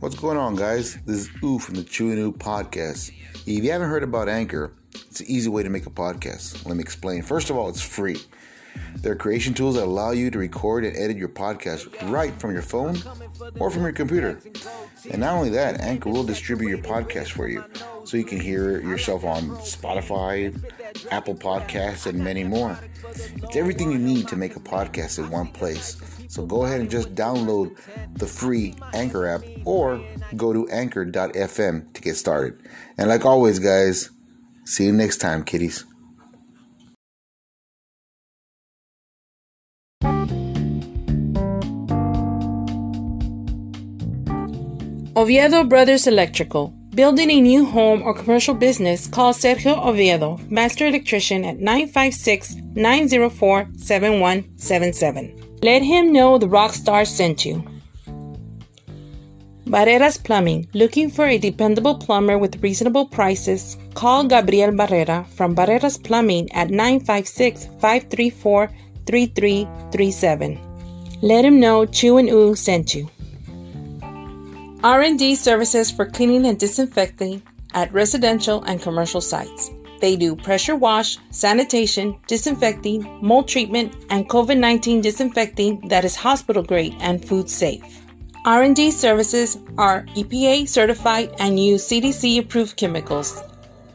What's going on, guys? This is Ooh from the Chew and Ew podcast. If you haven't heard about Anchor, it's an easy way to make a podcast. Let me explain. First of all, it's free. There are creation tools that allow you to record and edit your podcast right from your phone or from your computer. And not only that, Anchor will distribute your podcast for you so you can hear yourself on Spotify, Apple Podcasts, and many more. It's everything you need to make a podcast in one place. So go ahead and just download the free Anchor app or go to anchor.fm to get started. And like always, guys, see you next time, kiddies. Oviedo Brothers Electrical. Building a new home or commercial business, call Sergio Oviedo, Master Electrician at 956 904 7177. Let him know the Rockstar sent you. Barreras Plumbing. Looking for a dependable plumber with reasonable prices? Call Gabriel Barrera from Barreras Plumbing at 956 534 3337. Let him know Chew and Ew sent you. R&D services for cleaning and disinfecting at residential and commercial sites. They do pressure wash, sanitation, disinfecting, mold treatment, and COVID-19 disinfecting that is hospital grade and food safe. R&D services are EPA certified and use CDC approved chemicals.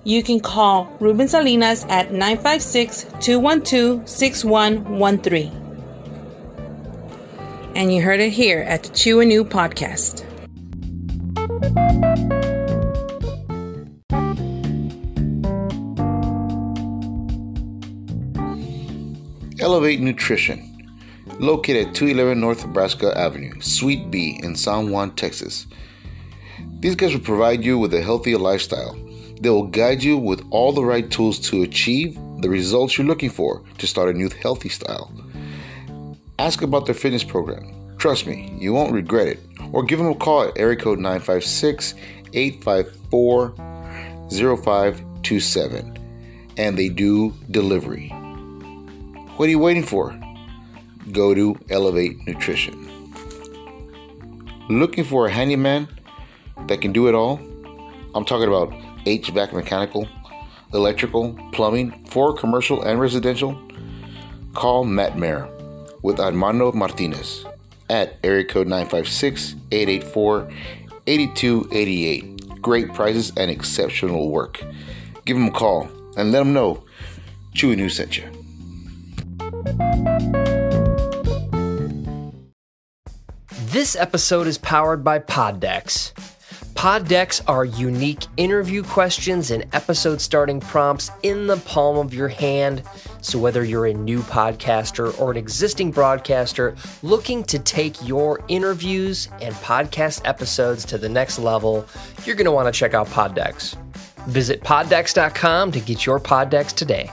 You can call Ruben Salinas at 956-212-6113. And you heard it here at the Chew and Ew podcast. Elevate Nutrition. Located at 211 North Nebraska Avenue, Suite B in San Juan, Texas. These guys will provide you with a healthier lifestyle. They will guide you with all the right tools to achieve the results you're looking for to start a new healthy style. Ask about their fitness program. Trust me, you won't regret it. Or give them a call at area code 956 854 0527. And they do delivery. What are you waiting for? Go to Elevate Nutrition. Looking for a handyman that can do it all? I'm talking about HVAC mechanical, electrical, plumbing for commercial and residential. Call Matt Mayer with Armando Martinez at area code 956 884 8288. Great prices and exceptional work. Give them a call and let them know Chewy News sent you. This episode is powered by Poddex. Poddex are unique interview questions and episode starting prompts in the palm of your hand. So, whether you're a new podcaster or an existing broadcaster looking to take your interviews and podcast episodes to the next level, you're going to want to check out Poddex. Visit poddex.com to get your Poddex today.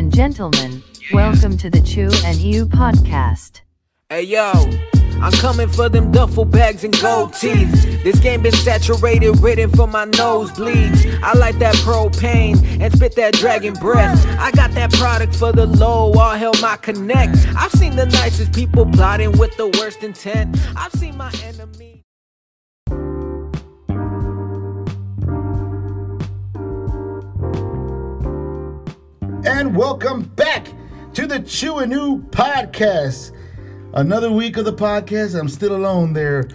And gentlemen, welcome to the Chew and Ew podcast. Hey yo, I'm coming for them duffel bags and gold teeth. This game been saturated, written for my nosebleeds. I like that propane and spit that dragon breath. I got that product for the low, all hell my connect. I've seen the nicest people plotting with the worst intent. I've seen my enemy. And welcome back to the Chew and Ew podcast. Another week of the podcast. I'm still alone there.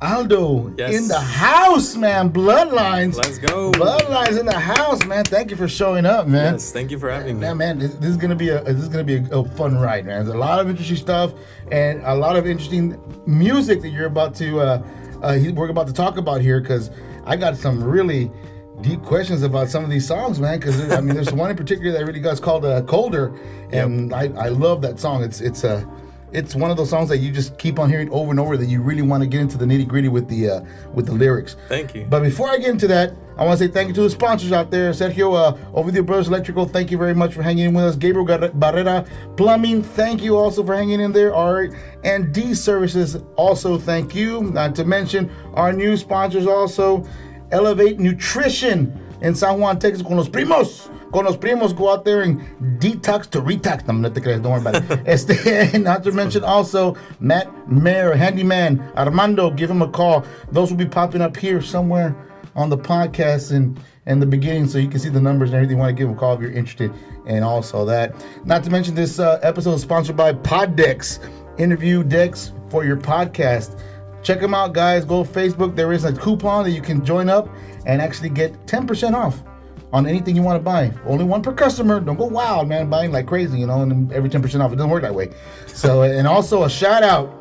Aldo Yes. in the house, man. Bloodlines. Let's go. Bloodlines in the house, man. Thank you for showing up, man. Yes, thank you for having me. Yeah, man, this, this is gonna be a this is gonna be a, a fun ride, man. There's a lot of interesting stuff and a lot of interesting music that you're about to uh, uh we're about to talk about here because I got some really deep questions about some of these songs, man. Because I mean, there's one in particular that really got called uh, "Colder," and I, I love that song. It's it's a it's one of those songs that you just keep on hearing over and over that you really want to get into the nitty gritty with the uh, with the lyrics. Thank you. But before I get into that, I want to say thank you to the sponsors out there. Sergio uh, the Brothers Electrical, thank you very much for hanging in with us. Gabriel Gar- Barrera Plumbing, thank you also for hanging in there. All right. And D Services, also thank you. Not to mention our new sponsors also, Elevate Nutrition in San Juan, Texas, con los primos. Con los primos, go out there and detox to retox. No, no te creas, don't worry about it. Este, not to mention also Matt Mayer, handyman, Armando, give him a call. Those will be popping up here somewhere on the podcast and in the beginning so you can see the numbers and everything. You want to give them a call if you're interested. And also that. Not to mention this uh, episode is sponsored by Poddex. Interview decks for your podcast. Check them out, guys. Go Facebook. There is a coupon that you can join up and actually get 10% off on anything you want to buy. Only one per customer. Don't go wild, man, buying like crazy, you know, and every 10% off. It doesn't work that way. So, and also a shout out.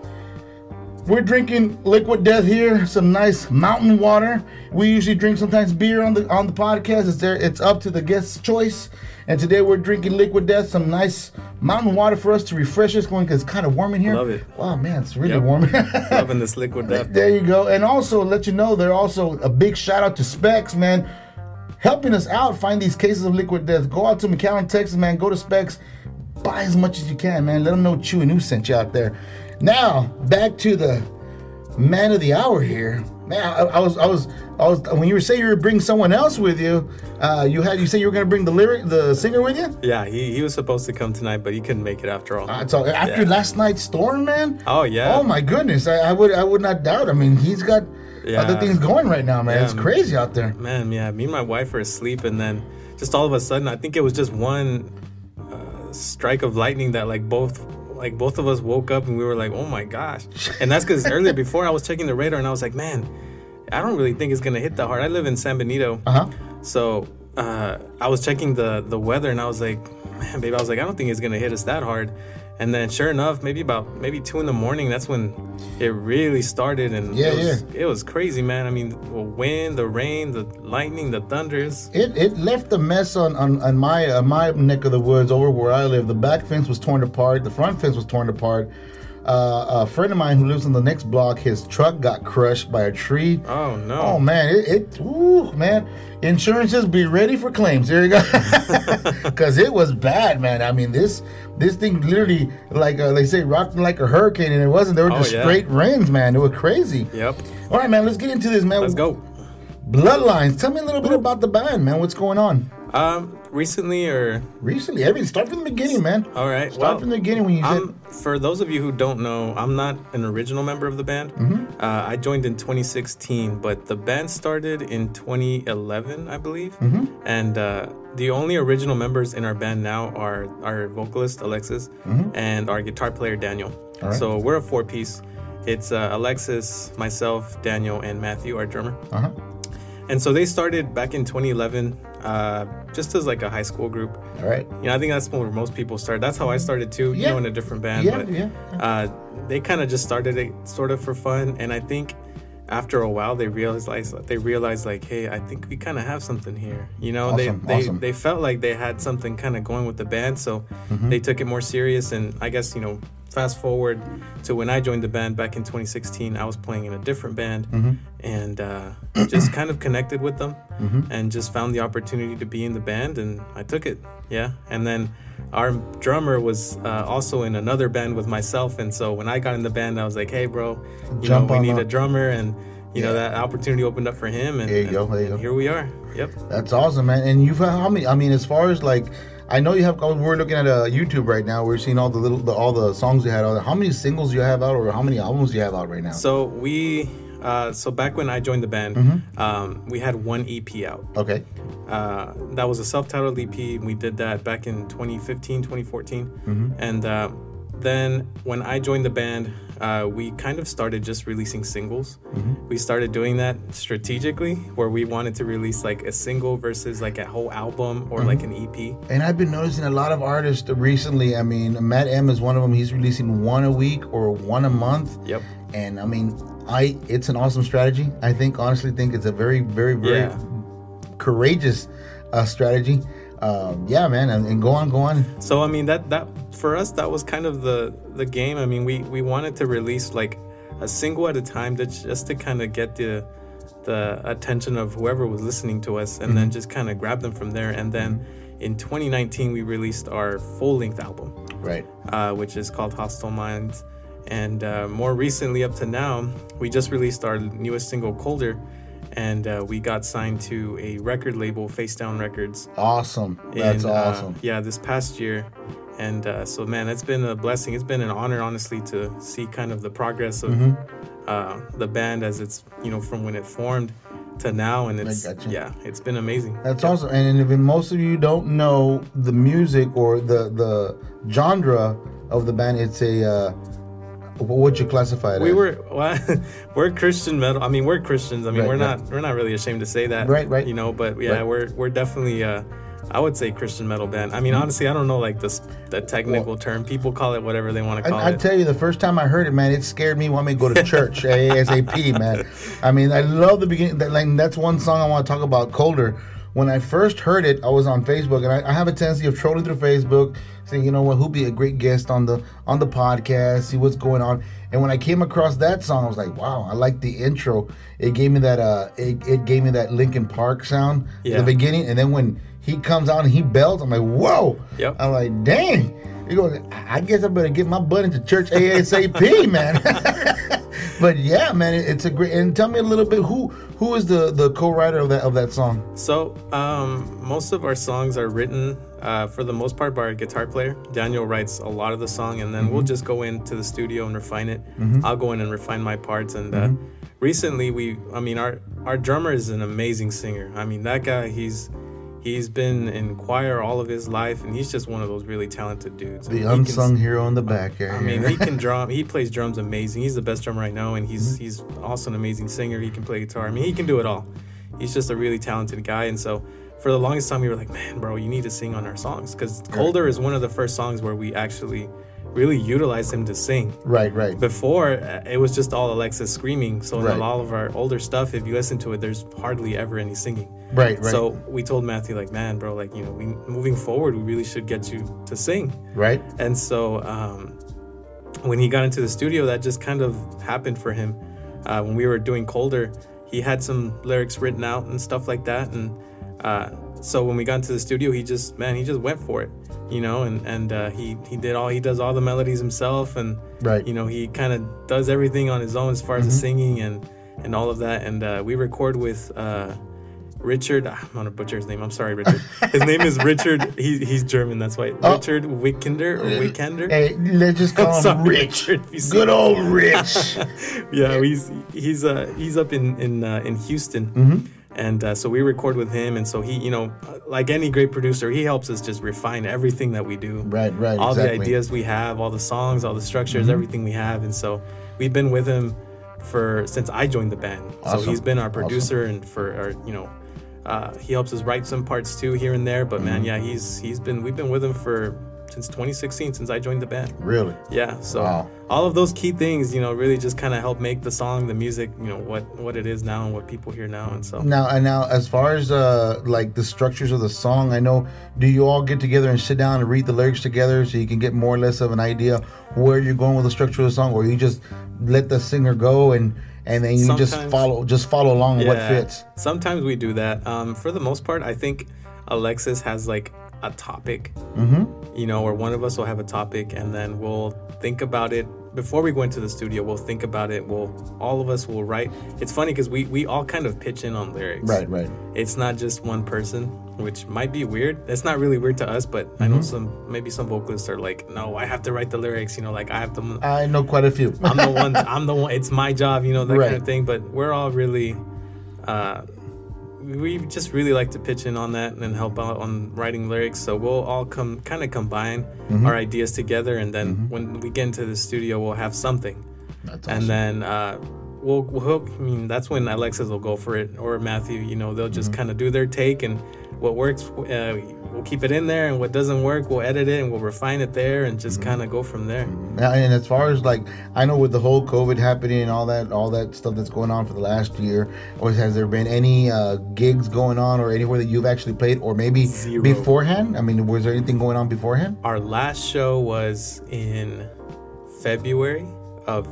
We're drinking liquid death here, some nice mountain water. We usually drink sometimes beer on the on the podcast. It's there, it's up to the guest's choice. And today we're drinking liquid death, some nice mountain water for us to refresh us going because it's kind of warm in here. Love it. Wow, man, it's really Yep. warm. Loving this liquid death. There you go. And also let you know they're also a big shout out to Specs, man. Helping us out find these cases of liquid death. Go out to McAllen, Texas, man. Go to Specs. Buy as much as you can, man. Let them know Chew and Ew sent you out there. Now, back to the man of the hour here. Man, I, I was, I was, I was. When you were saying you were bringing someone else with you, uh, you had, you said you were gonna bring the lyric, the singer with you. Yeah, he, he was supposed to come tonight, but he couldn't make it after all. Uh, so after Yeah. last night's storm, man. Oh, yeah. Oh my goodness, I, I would, I would not doubt. I mean, he's got other things going right now, man. Yeah, it's crazy out there. Man, yeah, me and my wife were asleep, and then just all of a sudden, I think it was just one uh, strike of lightning that like both like both of us woke up and we were like, oh my gosh. And that's because earlier before I was checking the radar and I was like, man, I don't really think it's gonna hit that hard. I live in San Benito, Uh huh. so uh, I was checking the the weather and I was like, man, baby, I was like, I don't think it's gonna hit us that hard. And then sure enough, maybe about maybe two in the morning, that's when it really started and Yeah, it was, it was crazy, man. I mean, the wind, the rain, the lightning, the thunders. It it left a mess on on, on my uh, my neck of the woods over where I live. The back fence was torn apart. The front fence was torn apart. Uh, a friend of mine who lives on the next block, his truck got crushed by a tree. Oh no. Oh man, it, it ooh, man. Insurances be ready for claims. There you go. Cause it was bad, man. I mean this this thing literally like uh, they say rocked like a hurricane, and it wasn't. There were Oh, just yeah. straight winds, man. It was crazy. Yep. All right, man. Let's get into this, man. Let's go. Bloodlines. Tell me a little bit about the band, man. What's going on? Um, recently or Recently, everything. Start from the beginning, man. all right. Start well, from the beginning when you said. I'm, for those of you who don't know, I'm not an original member of the band. Mm-hmm. Uh, I joined in 2016, but the band started in 2011, I believe. Mm-hmm. And uh, the only original members in our band now are our vocalist Alexis and our guitar player Daniel. Mm-hmm. Right. So we're a four-piece. It's uh, Alexis, myself, Daniel, and Matthew, our drummer. Uh huh. And so they started back in 2011, uh, just as like a high school group. All right. You know, I think that's where most people start. That's how I started too. Yeah. You know, in a different band. Yeah, but, yeah. Uh, they kind of just started it sort of for fun, and I think after a while they realized they realized like, hey, I think we kind of have something here. You know, Awesome, they they awesome. they felt like they had something kind of going with the band, so Mm-hmm. they took it more serious. And I guess you know, fast forward to when I joined the band back in 2016, I was playing in a different band, Mm-hmm. and uh, just kind of connected with them, Mm-hmm. and just found the opportunity to be in the band, and I took it. Yeah, and then our drummer was uh, also in another band with myself, and so when I got in the band, I was like, "Hey, bro, you Jump know, we need up. a drummer," and you know that opportunity opened up for him, and, and- go, there you and here we are. Yep. That's awesome, man. And you've had how many? I mean, as far as like, I know you have. We're looking at uh, YouTube right now. We're seeing all the little, the, all the songs you had. out. How many singles you have out, or how many albums you have out right now? So we, uh, so back when I joined the band, Mm-hmm. um, we had one EP out. okay. Uh, that was a self-titled EP. We did that back in 2015, 2014, and uh, then when I joined the band, uh, we kind of started just releasing singles. We started doing that strategically, where we wanted to release like a single versus like a whole album or like an EP. And I've been noticing a lot of artists recently. I mean, Matt M is one of them. He's releasing one a week or one a month. Yep. And I mean, I it's an awesome strategy. I think honestly think it's a very, very, very Yeah. courageous uh, strategy. Um, yeah, man, and, and go on, go on. So I mean that that for us that was kind of the the game. I mean we we wanted to release like a single at a time to just to kind of get the the attention of whoever was listening to us and then just kind of grab them from there and then in 2019 we released our full length album Right. uh, which is called Hostile Minds. And uh, more recently, up to now, we just released our newest single, Colder, and uh, we got signed to a record label, Face Down Records. Awesome. That's uh, awesome. yeah, this past year. And uh, so, man, it's been a blessing. It's been an honor, honestly, to see kind of the progress of Mm-hmm. uh, the band as it's, you know, from when it formed to now. And it's, yeah, it's been amazing. That's awesome. And if most of you don't know the music or the the genre of the band, it's a uh, what would you classify it We as? were well, we're Christian metal. I mean, we're Christians. I mean, Right, we're right. not we're not really ashamed to say that. Right, right. You know, but yeah, Right. we're we're definitely uh I would say Christian metal band. I mean, honestly, I don't know like this the technical term. People call it whatever they want to call I, I tell you, the first time I heard it, man, it scared me. Want me to go to church ASAP, man. I mean, I love the beginning. That, like, that's one song I want to talk about. Colder. When I first heard it, I was on Facebook, and I, I have a tendency of trolling through Facebook, saying, you know what, who'd be a great guest on the on the podcast, see what's going on. And when I came across that song, I was like, wow, I like the intro. It gave me that uh, it, it gave me that Linkin Park sound at Yeah. the beginning, and then when he comes out and he belts. I'm like, whoa. Yep. I'm like, dang. He goes, I guess I better get my butt into church ASAP, man. but yeah, man, it's a great. And tell me a little bit who who is the the co-writer of that of that song? So, um, most of our songs are written uh, for the most part by our guitar player. Daniel writes a lot of the song, and then Mm-hmm. we'll just go into the studio and refine it. I'll go in and refine my parts. And uh, Mm-hmm. recently, we, I mean, our our drummer is an amazing singer. I mean, that guy, he's he's been in choir all of his life, and he's just one of those really talented dudes. I The mean, he can unsung hero in the back here. I mean, he can drum. He plays drums amazing. He's the best drummer right now, and he's he's also an amazing singer. He can play guitar. I mean, he can do it all. He's just a really talented guy. And so, for the longest time, we were like, man, bro, you need to sing on our songs because "Colder" is one of the first songs where we actually really utilized him to sing. right, right. Before, uh, it was just all Alexis screaming. So Right. in all of our older stuff, if you listen to it, there's hardly ever any singing. Right, right. So we told Matthew, like, man, bro, like, you know, we moving forward, we really should get you to sing. right. And so um, when he got into the studio, that just kind of happened for him. Uh, when we were doing Colder, he had some lyrics written out and stuff like that. And uh, so when we got into the studio, he just, man, he just went for it, you know, and, and uh, he, he did all, he does all the melodies himself. And, Right. you know, he kind of does everything on his own as far as the singing and, and all of that. And uh, we record with uh, Richard. I'm gonna butcher his name. I'm sorry, Richard. His name is Richard. He, he's German. That's why. Richard Wickender or Wickender. Hey, let's just call him Sorry, Rich. Richard, if you see Good old Rich. Yeah, he's he's uh he's up in in uh, in Houston. Mm-hmm. And uh, so we record with him, and so he, you know, like any great producer, he helps us just refine everything that we do. Right, right, All the ideas we have, all the songs, all the structures, Mm-hmm. everything we have, and so we've been with him for since I joined the band. Awesome. So he's been our Awesome. producer, and for our, you know, uh, he helps us write some parts too here and there. But Mm-hmm. man, yeah, he's he's been we've been with him for since 2016, since I joined the band. really? Yeah, so Wow. all of those key things, you know, really just kind of help make the song, the music, you know, what what it is now and what people hear now, and so Now and now, as far as uh like the structures of the song, I know. Do you all get together and sit down and read the lyrics together so you can get more or less of an idea where you're going with the structure of the song, or you just let the singer go and and then you just follow just follow along what fits? Sometimes we do that. Um, for the most part, I think Alexis has like a topic, Mm-hmm. you know, or one of us will have a topic, and then we'll think about it before we go into the studio. We'll think about it. We'll all of us will write. It's funny because we we all kind of pitch in on lyrics. Right, right. It's not just one person, which might be weird. It's not really weird to us, but I know Mm-hmm. some maybe some vocalists are like, no, I have to write the lyrics. You know, like I have to. I know quite a few. I'm the one. I'm the one. It's my job, you know, that Right. kind of thing. But we're all really, uh, we just really like to pitch in on that and help out on writing lyrics. So we'll all come kind of combine Mm-hmm. our ideas together, and then when we get into the studio, we'll have something, That's awesome. and then uh, we'll, we'll. I mean, that's when Alexis will go for it, or Matthew. You know, they'll Mm-hmm. just kind of do their take, and what works, uh, we'll keep it in there, and what doesn't work, we'll edit it and we'll refine it there, and just kind of go from there. And as far as like, I know with the whole COVID happening and all that, all that stuff that's going on for the last year, or has there been any uh, gigs going on or anywhere that you've actually played, or maybe Zero. beforehand? I mean, was there anything going on beforehand? Our last show was in February of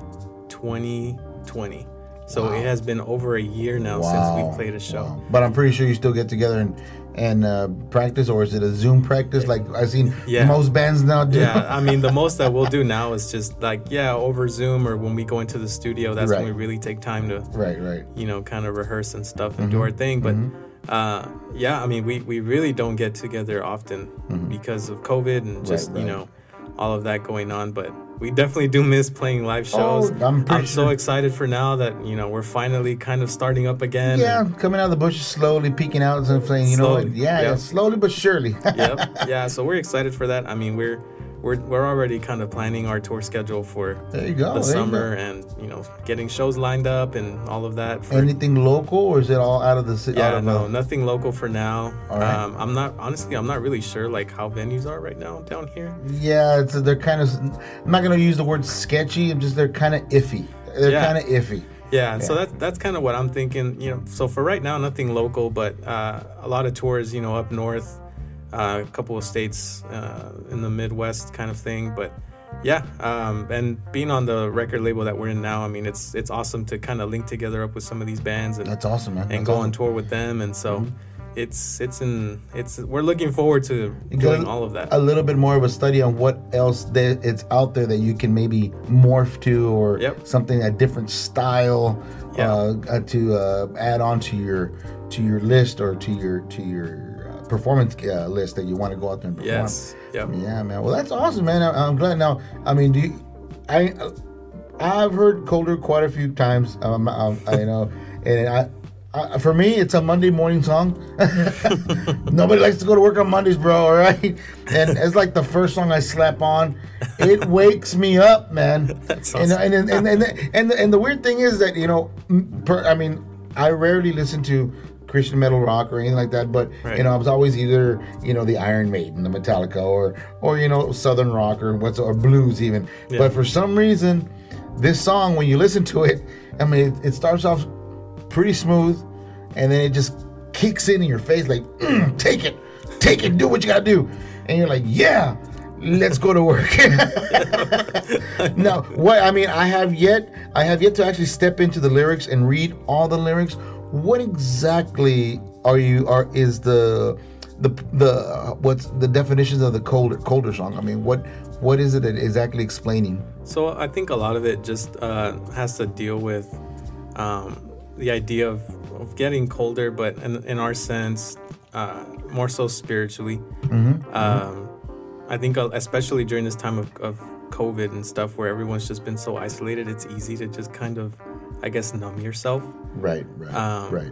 2020. So it has been over a year now since we played a show. Wow. But I'm pretty sure you still get together and and uh, practice, or is it a Zoom practice like I've seen Yeah. most bands now do? Yeah, I mean, the most that we'll do now is just like, yeah, over Zoom or when we go into the studio, that's Right. when we really take time to, right, right. you know, kind of rehearse and stuff and Mm-hmm. do our thing. But uh, yeah, I mean, we, we really don't get together often because of COVID and just, Mm-hmm. right. you know, all of that going on. But we definitely do miss playing live oh, shows. Oh, I'm pretty so sure. excited for now that, you know, we're finally kind of starting up again. Yeah, coming out of the bushes slowly, peeking out and saying, you know, what? Slowly, yeah, yeah. yeah, slowly but surely. yep. Yeah. So we're excited for that. I mean, we're we're we're already kind of planning our tour schedule for There you go, the you summer go. and you know getting shows lined up and all of that. For, Anything local, or is it all out of the city? yeah, no, uh, nothing local for now. All right. Um, I'm not honestly, I'm not really sure like how venues are right now down here. Yeah, it's, they're kind of. I'm not gonna use the word sketchy. I'm just they're kind of iffy. They're Yeah. kind of iffy. Yeah, and so that's that's kind of what I'm thinking. You know, so for right now, nothing local, but uh, a lot of tours. You know, up north, uh, a couple of states uh, in the Midwest, kind of thing. But yeah, um, and being on the record label that we're in now, I mean, it's it's awesome to kind of link together up with some of these bands and That's awesome, man. and That's go on tour with them. And so it's it's in it's we're looking forward to doing all of that. A little bit more of a study on what else there it's out there that you can maybe morph to, or Yep. something a different style Yeah. uh, uh, to uh, add on to your to your list or to your to your performance uh, list that you want to go out there and perform. yes. Yep. Yeah, man. Well, that's awesome, man. I, I'm glad. Now, I mean, do you, I? I've heard Colder quite a few times. Um, um, I know, and I, I, for me, it's a Monday morning song. Nobody likes to go to work on Mondays, bro. All right, and it's like the first song I slap on. It wakes me up, man. That's and, awesome. and, and, and, and, and, the, and the weird thing is that you know, per, I mean, I rarely listen to Christian metal rock or anything like that, but Right. you know, I was always either you know the Iron Maiden, the Metallica, or or you know Southern rock or what's or blues even. Yeah. But for some reason, this song when you listen to it, I mean, it, it starts off pretty smooth, and then it just kicks in in your face like, "Mm, take it, take it, do what you gotta do, and you're like, yeah. Let's go to work. no, what I mean, I have yet, I have yet to actually step into the lyrics and read all the lyrics. What exactly are you? Are is the the the uh, what's the definitions of the colder colder song? I mean, what what is it exactly explaining? So I think a lot of it just uh, has to deal with um, the idea of, of getting colder, but in, in our sense, uh, more so spiritually. Um, I think uh, especially during this time of, of COVID and stuff, where everyone's just been so isolated, it's easy to just kind of, I guess, numb yourself. Right, right, Um, right.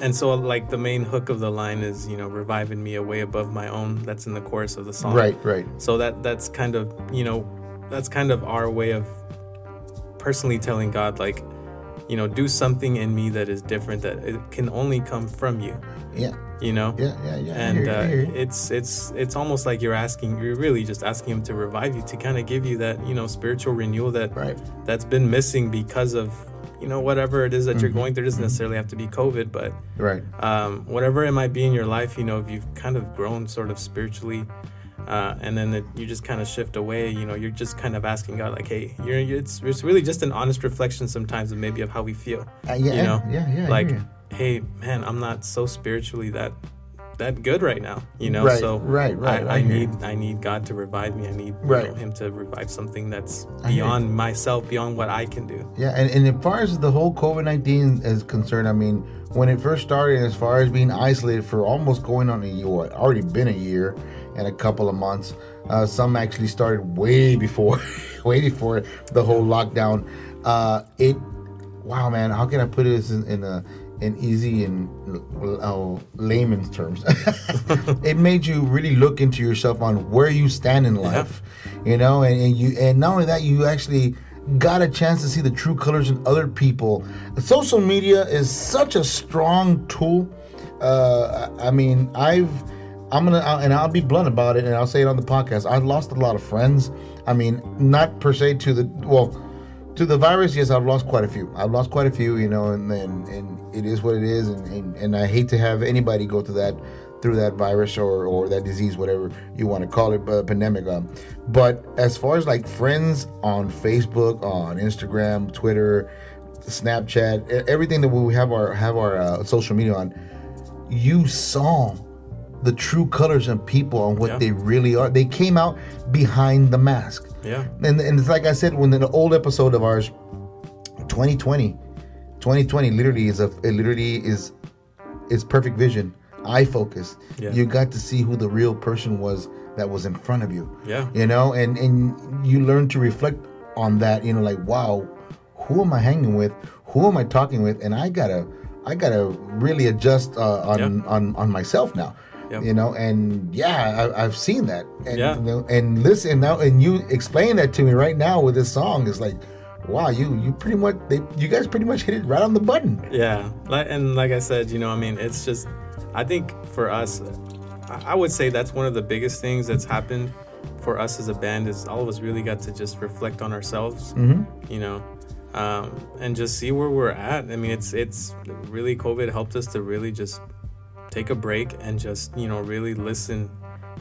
And so, like the main hook of the line is, you know, reviving me away above my own. That's in the chorus of the song. Right, right. So that that's kind of you know that's kind of our way of personally telling God like you know do something in me that is different that it can only come from you Yeah, you know yeah, yeah, yeah. And uh, it's it's it's almost like you're asking you're really just asking him to revive you to kind of give you that you know spiritual renewal that Right. that's been missing because of you know whatever it is that Mm-hmm. you're going through it doesn't necessarily have to be covid but right. um, whatever it might be in your life, you know, if you've kind of grown sort of spiritually, uh, and then it, you just kind of shift away, you know, you're just kind of asking God, like, hey, you're, you're- it's, it's really just an honest reflection sometimes of maybe of how we feel, Uh, yeah, you know, yeah, yeah. Like, hey, man, I'm not so spiritually that that good right now, you know, Right, so right, right, I, I I need I need God to revive me. I need Right. know, Him to revive something that's I hear you. beyond myself, beyond what I can do. Yeah, and, and as far as the whole COVID 19 is concerned, I mean, when it first started, as far as being isolated for almost going on a year, already been a year and a couple of months, uh, some actually started way before, way before the whole lockdown. Uh, it, wow, man, how can I put this in, in a, in easy and uh, layman's terms? it made you really look into yourself on where you stand in life, you know, and, and you, and not only that, you actually got a chance to see the true colors in other people. Social media is such a strong tool Uh, I I mean, I've, I'm gonna, I'll- and I'll be blunt about it, and I'll say it on the podcast. I've lost a lot of friends. I mean, not per se to the well, to the virus. Yes, I've lost quite a few. I've lost quite a few, you know, and and, and it is what it is, and, and and I hate to have anybody go through that through that virus or or that disease, whatever you want to call it, uh, pandemic. Um, but as far as like friends on Facebook, on Instagram, Twitter, Snapchat, everything that we have our have our uh, social media on, you saw the true colors of people and what Yeah. they really are. They came out behind the mask. Yeah. And, and it's like I said, when in the old episode of ours, 2020, 2020 literally is a it literally is is perfect vision, eye focus. Yeah. You got to see who the real person was that was in front of you. Yeah. You know, and and you learn to reflect on that. You know, like wow, who am I hanging with? Who am I talking with? And I gotta I gotta really adjust uh, on Yeah. on on myself now. Yep. You know, and yeah, I, I've seen that. And, Yeah. you know, and listen now, and you explain that to me right now with this song is like, wow, you you pretty much they you guys pretty much hit it right on the button. Yeah, like and like I said, you know, I mean, it's just, I think for us, I would say that's one of the biggest things that's happened for us as a band is all of us really got to just reflect on ourselves, you know, um, and just see where we're at. I mean, it's it's really COVID helped us to really just take a break and just you know really listen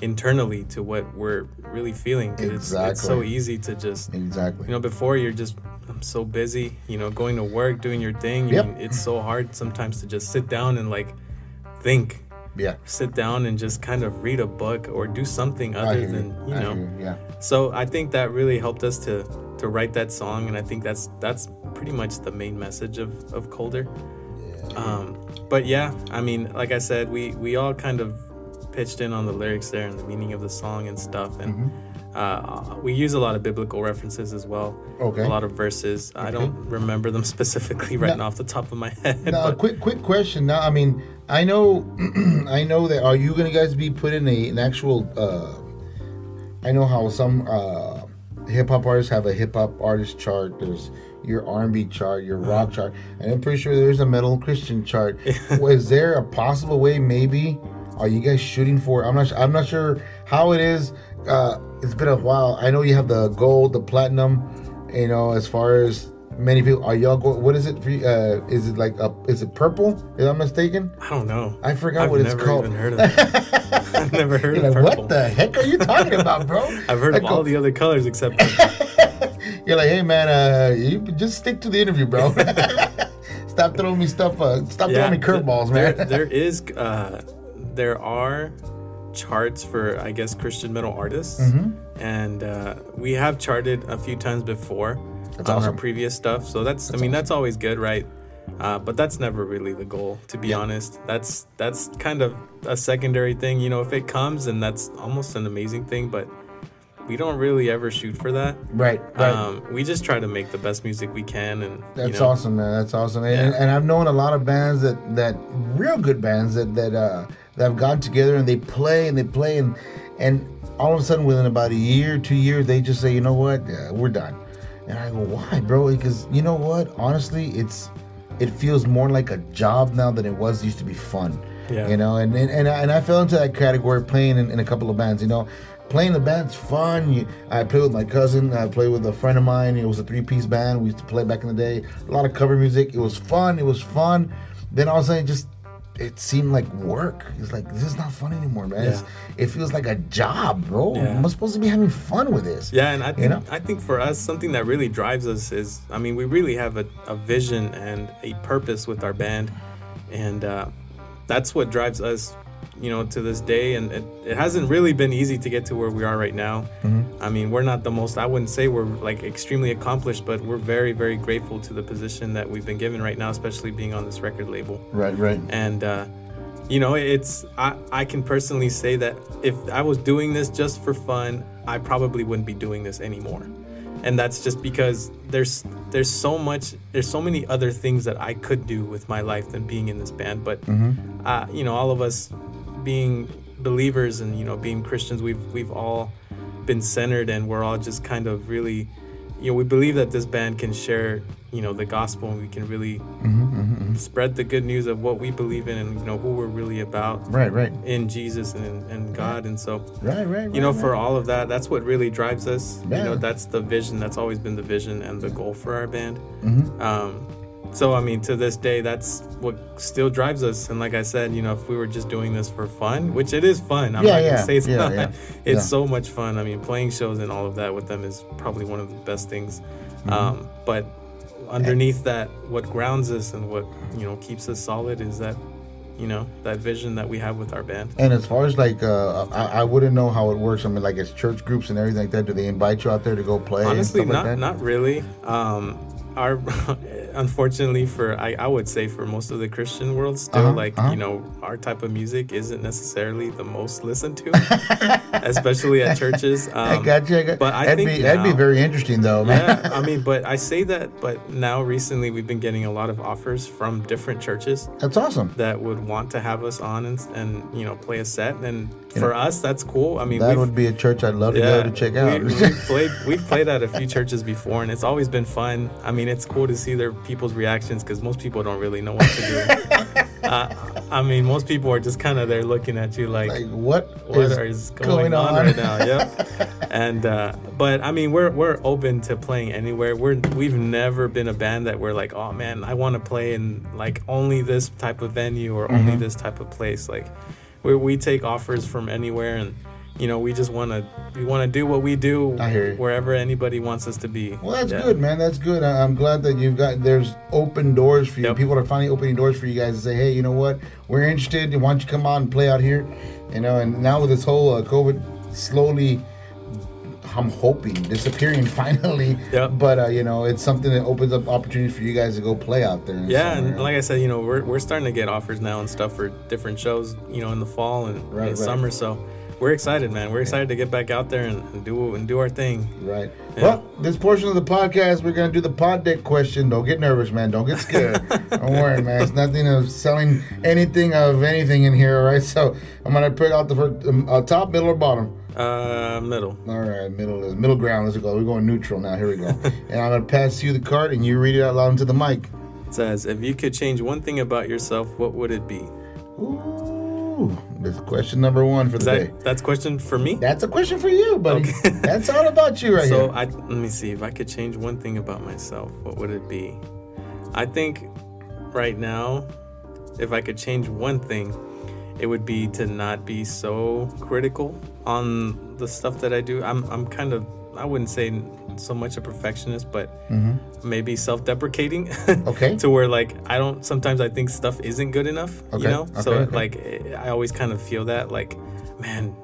internally to what we're really feeling. 'Cause It's, it's so easy to just Exactly. you know before you're just i'm so busy you know going to work doing your thing I mean, it's so hard sometimes to just sit down and like think yeah. sit down and just kind of read a book or do something other than you. you know you. Yeah. so i think that really helped us to to write that song and i think that's that's pretty much the main message of of colder um but yeah i mean like i said we we all kind of pitched in on the lyrics there and the meaning of the song and stuff and Mm-hmm. uh, we use a lot of biblical references as well Okay. a lot of verses i don't remember them specifically right now off the top of my head Now, quick quick question. Now, I mean, I know, I know that. Are you gonna guys be putting a an actual? uh I know how some uh hip hop artists have a hip hop artist chart. There's your R&B chart, your rock chart, and I'm pretty sure there's a metal Christian chart. Is there a possible way? Maybe are you guys shooting for? I'm not. I'm not sure how it is. Uh, it's been a while. I know you have the gold, the platinum. You know, as far as many people are y'all going? What is it for? Uh, is it like a? Is it purple? If I'm mistaken. i don't know I forgot I've what it's called. even heard of it i've never heard You're of like, purple what the heck are you talking about, bro? i've heard I of all the other colors except purple. You're like, hey man, uh, you just stick to the interview, bro. stop throwing me stuff. Uh, stop throwing me curveballs, man. There, there is, uh, there are charts for I guess Christian metal artists, Mm-hmm. and uh, we have charted a few times before That's on awesome. our previous stuff. So that's, I mean, that's always good, right? Uh, but that's never really the goal, to be honest. That's that's kind of a secondary thing. You know, if it comes, and that's almost an amazing thing, but we don't really ever shoot for that. right, right. Um, we just try to make the best music we can, and That's you know, awesome, man. That's awesome. And, Yeah. and I've known a lot of bands that that real good bands that that uh that have gotten together and they play and they play and and all of a sudden within about a year, two years, they just say, you know what, yeah, we're done. And I go, why, bro? Because you know what? Honestly, it's it feels more like a job now than it was used to be fun. Yeah. You know, and and and I, and I fell into that category playing in, in a couple of bands. You know, playing the band's fun. You, I play with my cousin. I play with a friend of mine. It was a three piece band. We used to play back in the day. A lot of cover music. It was fun. It was fun. Then all of a sudden, it just it seemed like work. It's like this is not fun anymore, man. It's, it feels like a job, bro. Yeah. I'm supposed to be having fun with this. Yeah, and I think know? I think for us something that really drives us is I mean we really have a, a vision and a purpose with our band, and uh, that's what drives us, you know, to this day. And it, it hasn't really been easy to get to where we are right now. Mm-hmm. I mean we're not the most I wouldn't say we're like extremely accomplished, but we're very very grateful to the position that we've been given right now, especially being on this record label Right, right. and uh, you know it's I, I can personally say that if i was doing this just for fun i probably wouldn't be doing this anymore and that's just because there's there's so much there's so many other things that i could do with my life than being in this band but uh, you know all of us being believers and you know being christians we've we've all been centered and we're all just kind of really you know we believe that this band can share you know the gospel and we can really spread the good news of what we believe in and you know who we're really about Right, right, in Jesus and and God. And so right, right. you know, right, for right. all of that, that's what really drives us. Yeah. You know, that's the vision. That's always been the vision and the goal for our band. Mm-hmm. Um, so, I mean, to this day, that's what still drives us. And like I said, you know, if we were just doing this for fun, which it is fun, I'm Yeah, not yeah, gonna say it's yeah, not. yeah, It's so much fun. I mean, playing shows and all of that with them is probably one of the best things. Mm-hmm. Um, but underneath that, what grounds us and what you know keeps us solid is that, you know, that vision that we have with our band. And as far as like, uh, I, I wouldn't know how it works. I mean, like, it's church groups and everything like that, do they invite you out there to go play? honestly not like not really um our unfortunately for I, I would say for most of the christian world still Uh-huh, like uh-huh. you know our type of music isn't necessarily the most listened to especially at churches um, I got you. I got, but I that'd think be that'd be very interesting though, man. yeah i mean but i say that but now recently we've been getting a lot of offers from different churches That's awesome. that would want to have us on and, and you know play a set and for us that's cool i mean That would be a church I'd love to go to check out. We, have played we've played at a few churches before, and it's always been fun. I mean, it's cool to see their people's reactions because most people don't really know what to do. uh, I mean, most people are just kind of there looking at you like, like, what what is is going, on? right now? Yep. and uh, but I mean, we're we're open to playing anywhere. We're we've never been a band that we're like, oh man, I want to play in like only this type of venue or only Mm-hmm. this type of place. Like, we we take offers from anywhere and. You know, we just want to we want to do what we do I hear wherever anybody wants us to be. Well, that's Yeah. good, man. That's good. I- I'm glad that you've got there's open doors for you. Yep. People are finally opening doors for you guys to say, hey, you know what? We're interested. Why don't you come on and play out here? You know, and now with this whole uh, COVID slowly, I'm hoping disappearing finally. Yep. But uh, you know, it's something that opens up opportunities for you guys to go play out there. in Yeah, summer. and like I said, you know, we're, we're starting to get offers now and stuff for different shows, you know, in the fall and Right, in the right. summer. So we're excited, man. We're excited to get back out there and, and do and do our thing. Right. Yeah. Well, this portion of the podcast, we're gonna do the pod deck question. Don't get nervous, man. Don't get scared. Don't worry, man. It's nothing of selling anything of anything in here, all right? So I'm gonna put out the first, um, uh, top, middle, or bottom. Uh, middle. All right, middle is middle ground. Let's go. We're going neutral now. Here we go. and I'm gonna pass you the card, and you read it out loud into the mic. It says, if you could change one thing about yourself, what would it be? Ooh, this is question number one for Is the day. that that's question for me? That's a question for you, buddy. Okay. That's all about you right so here. I let me see if I could change one thing about myself, what would it be? I think right now, if I could change one thing, it would be to not be so critical on the stuff that I do. I'm I'm kind of I wouldn't say so much a perfectionist, but maybe self-deprecating. Mm-hmm. Okay. to where like I don't sometimes I think stuff isn't good enough. Okay, You know. so okay, okay. like I always kind of feel that like, man,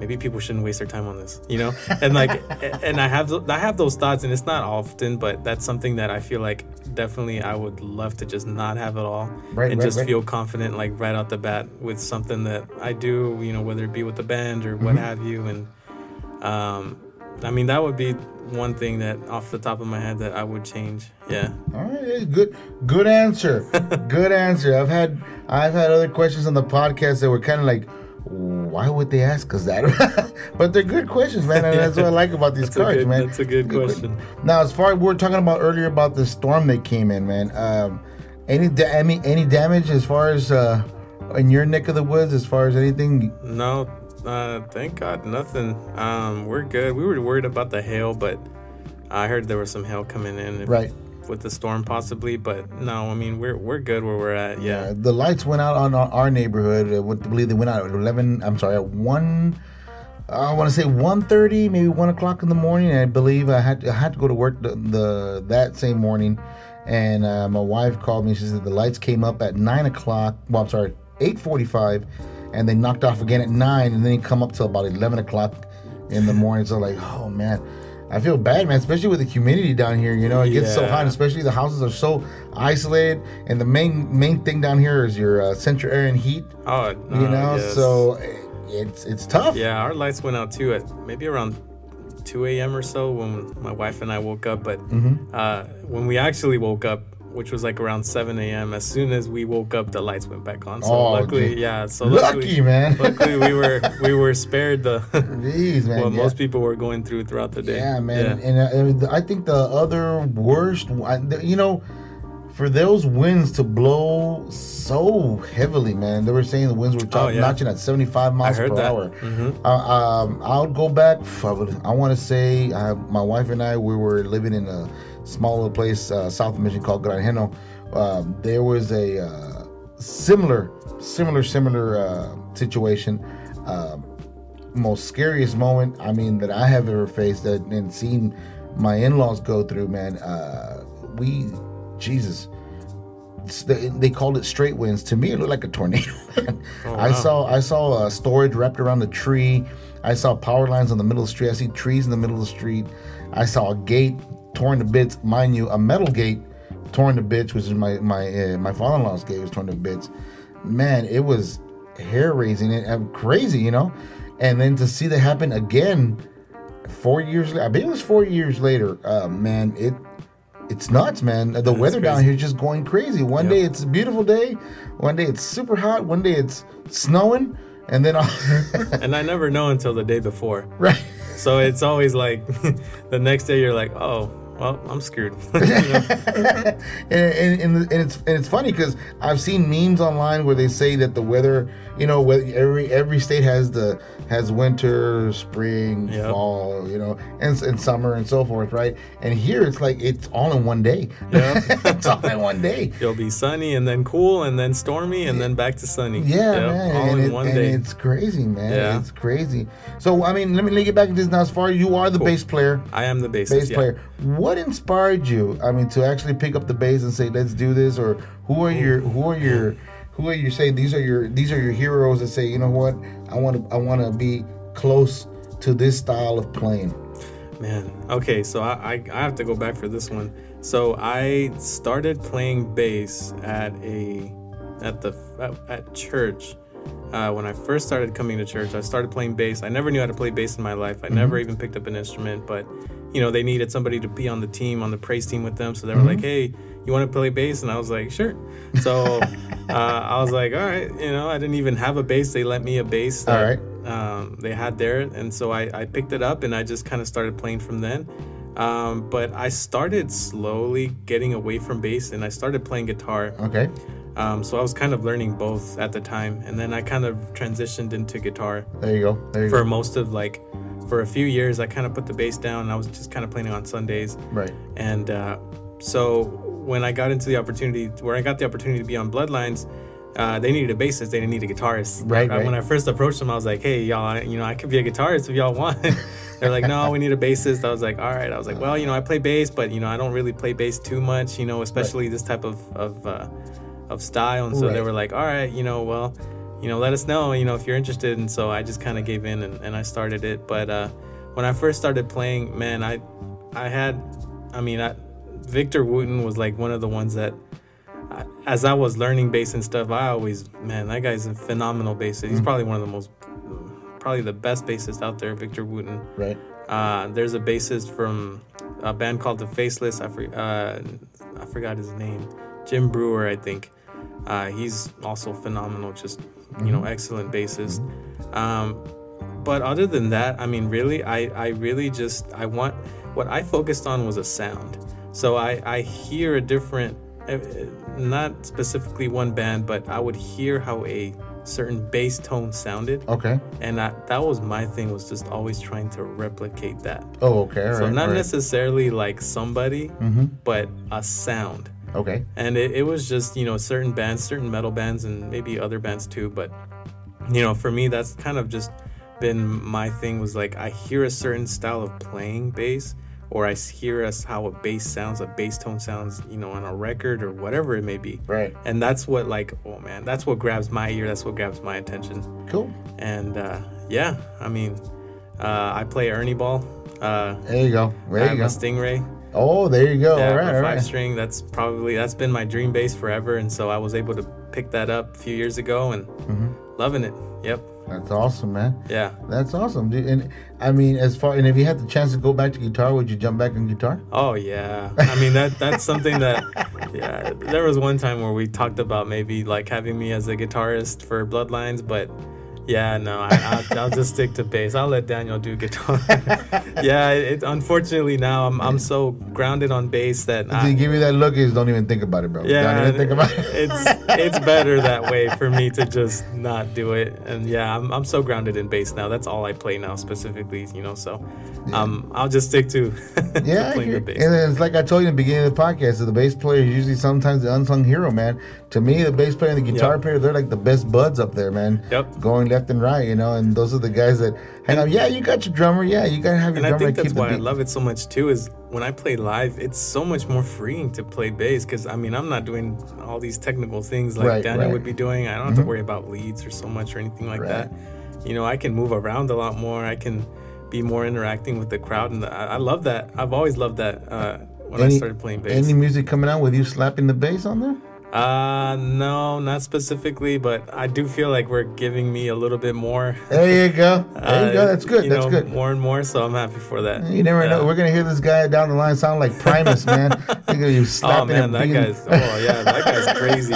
maybe people shouldn't waste their time on this, you know? And like, and I have, th- I have those thoughts and it's not often, but that's something that I feel like definitely I would love to just not have it all Right, and right, just right. feel confident, like right out the bat with something that I do, you know, whether it be with the band or Mm-hmm. what have you. And, um, I mean, that would be one thing that off the top of my head that I would change. Yeah. All right, good, good answer, good answer. I've had, I've had other questions on the podcast that were kind of like, why would they ask us that? but they're good questions, man, and that's what I like about these That's cards, good- man. that's a good que- question. Now, as far as we are talking about earlier about the storm that came in, man. Um, any, da- any, any damage as far as uh, in your neck of the woods, as far as anything? No, uh, thank God, nothing. Um, we're good. We were worried about the hail, but I heard there was some hail coming in, if- Right. with the storm possibly. But no, I mean we're we're good where we're at. Yeah, Uh, the lights went out on our, our neighborhood. Uh, I believe they went out at eleven. I'm sorry, at one. I want to say 1.30, maybe one o'clock in the morning. I believe I had to, I had to go to work the, the that same morning, and uh, my wife called me. She said the lights came up at nine o'clock. Well, I'm sorry, eight forty-five, and they knocked off again at nine, and then they come up till about eleven o'clock in the morning. So like, oh man. I feel bad, man, especially with the humidity down here. You know, it gets so hot, especially the houses are so isolated. And the main main thing down here is your uh, central air and heat. Oh, You know, yes. so it's it's tough. yeah, our lights went out too at maybe around 2 a.m. or so when my wife and I woke up. But Mm-hmm. uh, when we actually woke up, which was like around 7 a.m., as soon as we woke up, the lights went back on. So Oh, luckily, gee. yeah. So Lucky, luckily, man. luckily we were we were spared the Jeez, man. what yeah. most people were going through throughout the day. Yeah, man. And uh, I think the other worst, you know, for those winds to blow so heavily, man. They were saying the winds were top, Oh, yeah. notching at 75 miles heard per that. hour. Mhm. Uh, um, I'll go back. I would. I want to say uh, my wife and I we were living in a small little place uh, south of Mission called Granjeno. Um, there was a uh, similar, similar, similar uh, situation. Um, most scariest moment I mean that I have ever faced that and seen my in-laws go through, man. Uh, we, Jesus, they, they called it straight winds. To me, it looked like a tornado. man. I saw I saw uh, storage wrapped around the tree. I saw power lines on the middle of the street. I see trees in the middle of the street. I saw a gate torn to bits, mind you, a metal gate torn to bits, which is my my uh, my father-in-law's gate was torn to bits. Man, it was hair raising and crazy, you know. And then to see that happen again four years later, I think it was four years later. Uh, man, it it's nuts, man. The weather down crazy. here is just going crazy. One Yep. day it's a beautiful day, one day it's super hot, one day it's snowing, and then And I never know until the day before. right. So it's always like the next day you're like, oh, well, I'm know? and, and, and, and it's and it's funny because I've seen memes online where they say that the weather, you know, every every state has the has winter, spring, Yep. fall, you know, and, and summer and so forth, right? And here it's like it's all in one day. Yeah. it's all in one day. It'll be sunny and then cool and then stormy and then back to sunny. Yeah, Yep, man, All and, in it- one and day. it's crazy, man. Yeah. It's crazy. So I mean, let me, let me get back to this now. As far as you are the Cool. bass player, I am the bassist. bass yeah. player. What inspired you? I mean, to actually pick up the bass and say, "Let's do this," or who are your who are your who are you say these are your these are your heroes that say, you know what, I want to I want to be close to this style of playing. Man, okay, so I, I I have to go back for this one. So I started playing bass at a at the at, at church. Uh, when I first started coming to church, I started playing bass. I never knew how to play bass in my life. I never even picked up an instrument, but you know they needed somebody to be on the team, on the praise team with them. So they were like, "Hey, you want to play bass?" And I was like, "Sure." So uh, I was like, "All right," you know, I didn't even have a bass. They lent me a bass. That, right. um, they had there, and so I, I picked it up and I just kind of started playing from then. Um, but I started slowly getting away from bass and I started playing guitar. Okay. Um, so I was kind of learning both at the time, and then I kind of transitioned into guitar There you go. There you for go. most of like for a few years. I kind of put the bass down and I was just kind of playing on Sundays. Right. And uh, so when I got into the opportunity, where I got the opportunity to be on Bloodlines, uh, they needed a bassist. They didn't need a guitarist. Right, right. When I first approached them, I was like, "Hey, y'all, I- you know, I could be a guitarist if y'all want." They're like, "No, we need a bassist." I was like, "All right." I was like, "Well, you know, I play bass, but you know, I don't really play bass too much. You know, especially this type of of uh, of style." And so they were like, "All right, you know, well." You know, let us know, you know, if you're interested. And so I just kind of gave in and, and I started it. But uh, when I first started playing, man, I I had, I mean, I, Victor Wooten was like one of the ones that, I, as I was learning bass and stuff, I always, man, that guy's a phenomenal bassist. He's probably one of the most, probably the best bassist out there, Victor Wooten. Right. Uh, there's a bassist from a band called The Faceless. I, for, uh, I forgot his name. Jim Brewer, I think. Uh, he's also phenomenal, just, you know, excellent bassist. Um, but other than that, I mean, really, I, I really just, I want, what I focused on was a sound. So I, I hear a different, eh, eh, not specifically one band, but I would hear how a certain bass tone sounded Okay. and that that was my thing was just always trying to replicate that Oh, okay. All so right. not right. necessarily like somebody Mhm. but a sound Okay. and it, it was just you know certain bands certain metal bands and maybe other bands too but you know for me that's kind of just been my thing was like i hear a certain style of playing bass or i hear us how a bass sounds a bass tone sounds you know on a record or whatever it may be Right. and that's what like oh man that's what grabs my ear that's what grabs my attention Cool. and uh, yeah, I mean, uh, I play Ernie Ball. Uh, There you go. There have you a go. Stingray. Oh, there you go. Yeah, all right. All five right. string. That's probably that's been my dream bass forever, and so I was able to pick that up a few years ago and Mm-hmm. loving it. Yep. That's awesome, man. Yeah. That's awesome, dude. And I mean, as far and if you had the chance to go back to guitar, would you jump back on guitar? Oh yeah. I mean that that's something that yeah. There was one time where we talked about maybe like having me as a guitarist for Bloodlines, but Yeah, no, I, I'll, I'll just stick to bass. I'll let Daniel do guitar. yeah, it, unfortunately now I'm I'm so grounded on bass that If I, you give me that look, is don't even think about it, bro. yeah, don't even think about it. it's it's better that way for me to just not do it. And yeah, I'm I'm so grounded in bass now. That's all I play now specifically, you know. So, um, I'll just stick to, to Yeah, I playing the bass. and then it's like I told you in the beginning of the podcast, the bass player is usually sometimes the unsung hero, man. To me, the bass player and the guitar Yep. player, they're like the best buds up there, man. Yep. Going left and right, you know, and those are the guys that hang out. Yeah, you got your drummer. Yeah, you gotta have your And I think that's why I love it so much too. Is when I play live, it's so much more freeing to play bass because I mean I'm not doing all these technical things like Right, Daniel right. Mm-hmm. would be doing. I don't have to worry about leads or so much or anything like Right. that. You know, I can move around a lot more. I can be more interacting with the crowd, and I, I love that. I've always loved that uh, when I started playing bass. Any music coming out with you slapping the bass on there? Uh, no, not specifically, but I do feel like we're giving me a little bit more. There you go. There you go. uh, That's good. That's know, good. More and more, so I'm happy for that. You never Yeah. know. We're gonna hear this guy down the line sound like Primus, man. At you Oh slapping man, that guy's. Oh yeah, that guy's crazy.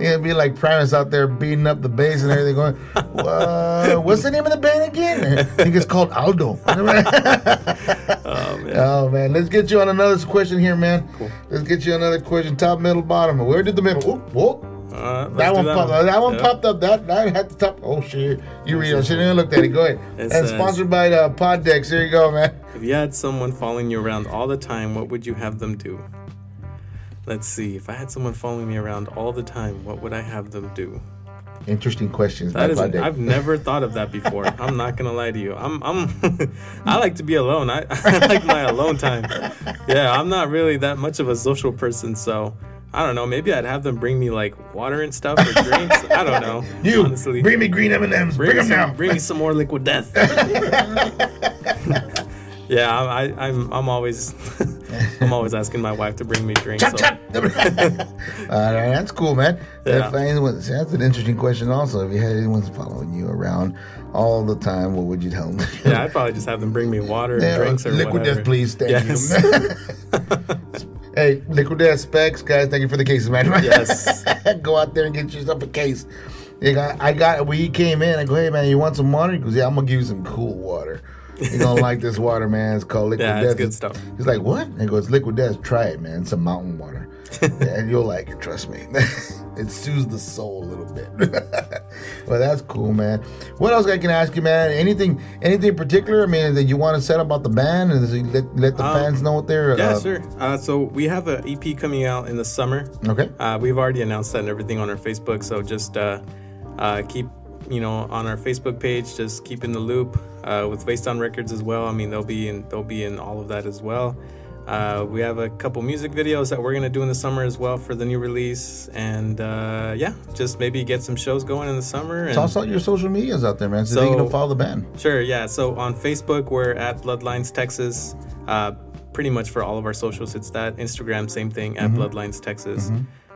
It'd be like Primus out there beating up the bass and everything, going, "Wha- "What's the name of the band again?" I think it's called Aldo. Oh man. oh man, let's get you on another question here, man. Let's get you another question. Top, middle, bottom. Where did the middle? Whoop. Uh, That one popped. That one Yeah. popped up. That that had the top. Oh shit! You read. it. I shouldn't even looked at it. Go ahead. And sponsored by uh, Poddex. Here you go, man. If you had someone following you around all the time, what would you have them do? Let's see. If I had someone following me around all the time, what would I have them do? Interesting questions. That by I've never thought of that before. I'm not gonna lie to you. I'm. I'm. I like to be alone. I, I like my alone time. Yeah, I'm not really that much of a social person, so. I don't know. Maybe I'd have them bring me like water and stuff or drinks. I don't know. You honestly. bring me green M and M's. Bring, Bring, them some, now. bring me some more liquid death. yeah, I, I, I'm I'm always I'm always asking my wife to bring me drinks. Chop, so- chop. uh, that's cool, man. Yeah. If anyone, see, that's an interesting question. Also, if you had anyone following you around all the time, what would you tell them? Yeah, I'd probably just have them bring me water and Yeah, drinks or liquid whatever. death, please. Thank yes. you. hey, liquid death specs, guys. Thank you for the cases, man. Yes. go out there and get yourself a case. They got, I got. When he came in, I go, "Hey, man, you want some water?" He goes, "Yeah, I'm gonna give you some cool water. You're gonna like this water, man. It's called liquid Yeah, death. it's good stuff. He's like, "What?" And he goes, "Liquid death. Try it, man. It's some mountain water, and you'll like it. Trust me. it soothes the soul a little bit." well, that's cool, man. What else I can ask you, man? Anything, anything particular? I mean, that you want to say about the band and let, let the Um, fans know what they're. Yeah, uh, sure. Uh, so we have an EP coming out in the summer. Okay. Uh, we've already announced that and everything on our Facebook. So just uh, uh, keep, you know, on our Facebook page. Just keep in the loop uh, with Facedown Records as well. I mean, they'll be in they'll be in all of that as well. Uh, we have a couple music videos that we're gonna do in the summer as well for the new release, and uh, yeah, just maybe get some shows going in the summer. And Toss out your social medias out there, man, so, they can So- follow the band. Sure, yeah. So on Facebook, we're at Bloodlines Texas. Uh, pretty much for all of our socials, it's that. Instagram, same thing, at Bloodlines Texas.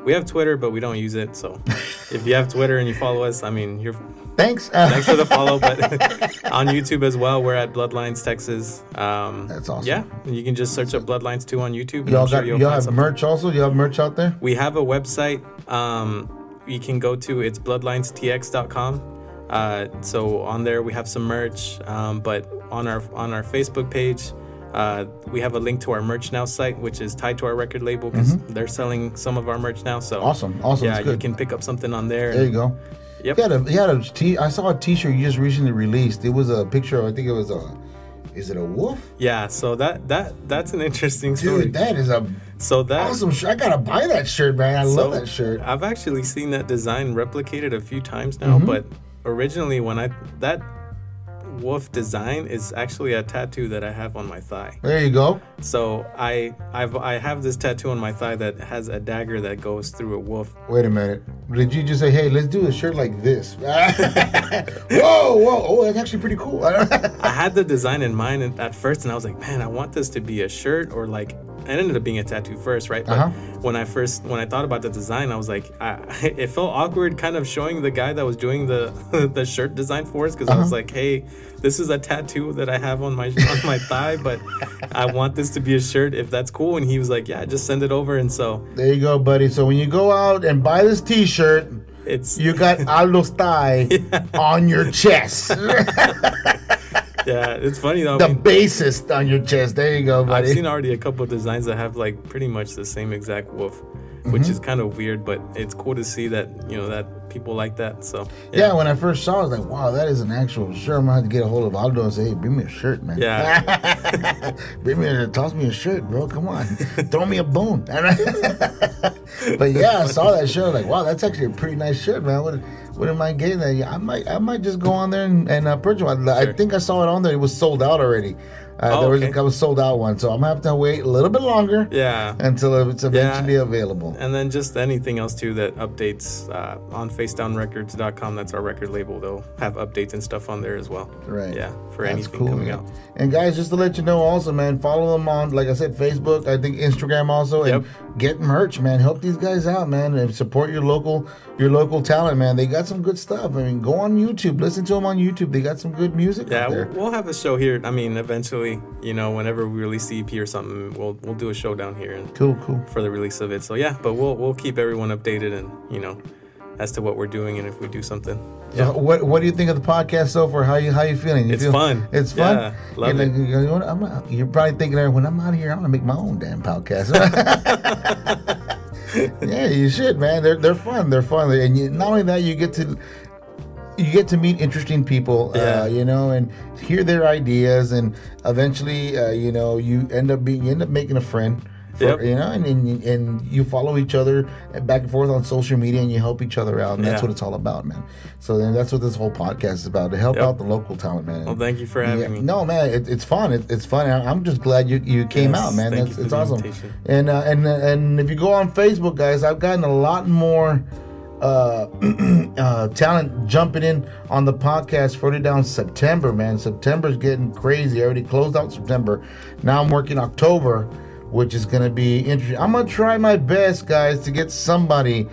We have Twitter, but we don't use it. So if you have Twitter and you follow us, I mean, you're Thanks. thanks for the follow. But on YouTube as well, we're at Bloodlines Texas. Um, That's awesome. Yeah, and you can just search up Bloodlines 2 on YouTube. Y'all sure got y'all have something. merch also. You have merch out there. We have a website. Um, you can go to it's bloodlinestx.com. Uh, so on there we have some merch. Um, but on our on our Facebook page, uh, we have a link to our merch now site, which is tied to our record label because they're selling some of our merch now. So Mm-hmm. Awesome, awesome. Yeah, you can pick up something on there. There you go. Yep. He had a he had a t. I saw a T-shirt you just recently released. It was a picture. I think it was a. Is it a wolf? Yeah. So that that that's an interesting story. Dude, that is a so that awesome shirt. I gotta buy that shirt, man. I love that shirt. I've actually seen that design replicated a few times Mm-hmm. now, but originally when I that wolf design is actually a tattoo that I have on my thigh. There you go. So I I've I have this tattoo on my thigh that has a dagger that goes through a wolf. Wait a minute. Did you just say, "Hey, let's do a shirt like this"? whoa, whoa! Oh, that's actually pretty cool. I had the design in mind at- at first, and I was like, man, I want this to be a shirt or like. It ended up being a tattoo first, right? But Uh-huh. when I first when I thought about the design, I was like, I, it felt awkward, kind of showing the guy that was doing the the shirt design for us, because I Uh-huh. was like, hey, this is a tattoo that I have on my on my thigh, but I want this to be a shirt if that's cool. And he was like, yeah, just send it over. And so there you go, buddy. So when you go out and buy this T-shirt, it's You got Aldo's thigh on your chest. Yeah, it's funny though. I the mean, bassist on your chest. There you go, buddy. I've seen already a couple of designs that have like pretty much the same exact wolf, Mm-hmm. which is kind of weird, but it's cool to see that you know that people like that. So yeah. when I first saw it, I was like, wow, that is an actual shirt. I'm gonna have to get a hold of Aldo and say, hey, bring me a shirt, man. yeah, bring me a, toss me a shirt, bro. Come on. Throw me a bone. but yeah, I saw that shirt. Like, wow, that's actually a pretty nice shirt, man. What, what am I getting that? I might, I might just go on there and, and uh, purchase one. I think I saw it on there. It was sold out already. Uh, Oh, there was okay. a, was sold out one, so I'm gonna have to wait a little bit longer yeah. until it's eventually Yeah. available. And then just anything else too that updates uh, on facedownrecords.com. That's our record label. They'll have updates and stuff on there as well. Right. Yeah, for That's anything cool, coming man. out. And guys, just to let you know, also, man, follow them on, like I said, Facebook. I think Instagram also, and Yep. get merch, man. Help these guys out, man, and support your local, your local talent, man. They got some good stuff. I mean, go on YouTube, listen to them on YouTube. They got some good music Yeah, we'll have a show here. I mean, eventually, you know, whenever we release the EP or something, we'll we'll do a show down here and Cool, cool. for the release of it. So yeah, but we'll we'll keep everyone updated and you know, as to what we're doing and if we do something. So what What do you think of the podcast so far? How you How you feeling? You It's feel- fun. It's fun. Yeah, love you're, it. like, you know I'm you're probably thinking, when I'm out of here, I'm gonna make my own damn podcast. yeah, you should, man. They're they're fun. They're fun, and you, not only that, you get to you get to meet interesting people, Yeah. uh, you know, and hear their ideas, and eventually, uh, you know, you end up being you end up making a friend. For, Yep. You know, and, and and you follow each other back and forth on social media, and you help each other out, and that's Yeah. what it's all about, man. So then that's what this whole podcast is about to help Yep. out the local talent, man. Well, thank you for having Yeah, me. No, man, it, it's fun. It, it's fun. I'm just glad you, you came Yes, out, man. That's it's awesome. invitation. And uh, and uh, and if you go on Facebook, guys, I've gotten a lot more uh, uh, talent jumping in on the podcast further down September, man. September's getting crazy. I already closed out September. Now I'm working October, which is going to be interesting. I'm gonna try my best, guys, to get somebody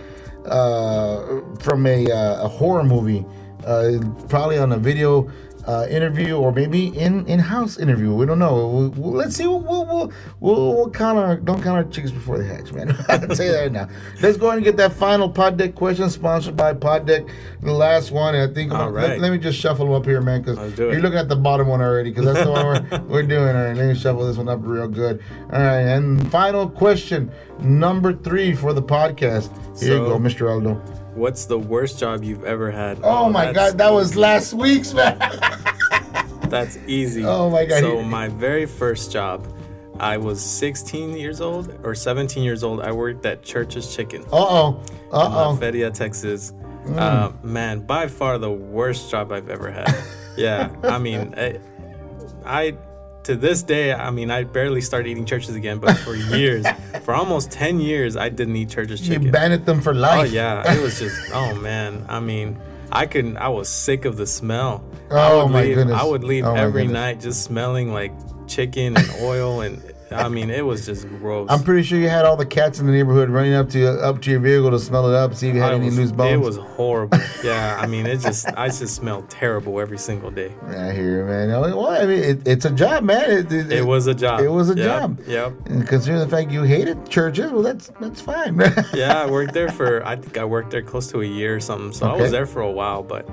uh, from a, uh, a horror movie, uh, probably on a video uh, interview or maybe in in house interview. We don't know. We'll, we'll- let's see. We'll we'll we'll, we'll, we'll count our don't count our chicks before they hatch, man. I'll tell you that now. Let's go ahead and get that final pod deck question sponsored by Pod Deck. The last one, and I think let, right. let me just shuffle them up here, man, because Let's do it. you're looking at the bottom one already, because that's the one we're, we're doing. All right, let me shuffle this one up real good. All right, and final question number three for the podcast. Here you go, Mr. Aldo. What's the worst job you've ever had? Oh my God, that was last week's man. That's easy. Oh my God. So my very first job, I was 16 years old or 17 years old. I worked at Church's Chicken. Uh oh. Uh oh. Feria, Texas. Uh, man, by far the worst job I've ever had. yeah, I mean, I, I to this day, I mean, I barely started eating Church's again, but for years, for almost 10 years, I didn't eat Church's You chicken. banned them for life. Oh life. yeah, it was just oh man. I mean, I couldn't. I was sick of the smell. I Oh, would my leave, goodness. I would leave Oh, every night just smelling like chicken and oil, and I mean, it was just gross. I'm pretty sure you had all the cats in the neighborhood running up to up to your vehicle to smell it up, see if you had I any was- loose bones. It was horrible. yeah, I mean, it just I just smelled terrible every single day. I hear you, man. Well, I mean, it, it's a job, man. It, it, It was a job. It was a Yep, job. Yep. And considering the fact you hated churches, well, that's that's fine. Yeah, I worked there for I think I worked there close to a year or something. So I was there for a while, but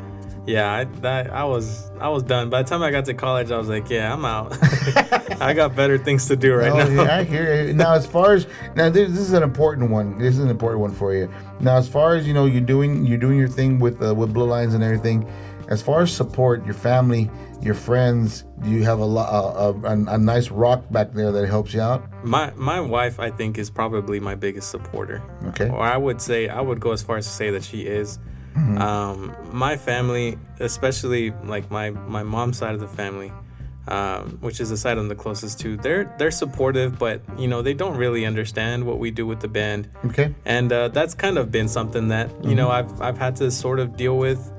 yeah, I, that I was I was done. By the time I got to college, I was like, yeah, I'm out. I got better things to do right Oh, now. yeah, I hear you. Now, as far as now, this, this is an important one. This is an important one for you. Now, as far as you know, you're doing you're doing your thing with uh, with Bloodlines and everything. As far as support, your family, your friends, do you have a, a, a, a nice rock back there that helps you out? My my wife, I think, is probably my biggest supporter. Okay. Or I would say I would go as far as to say that she is. Mm-hmm. Um, my family, especially like my my mom's side of the family, um, which is the side I'm the closest to, they're they're supportive, but you know they don't really understand what we do with the band. Okay. and uh, that's kind of been something that you know I've I've had to sort of deal with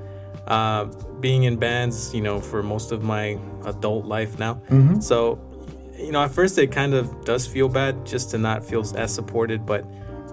uh, being in bands you know for most of my adult life now. So you know at first it kind of does feel bad just to not feel as supported, but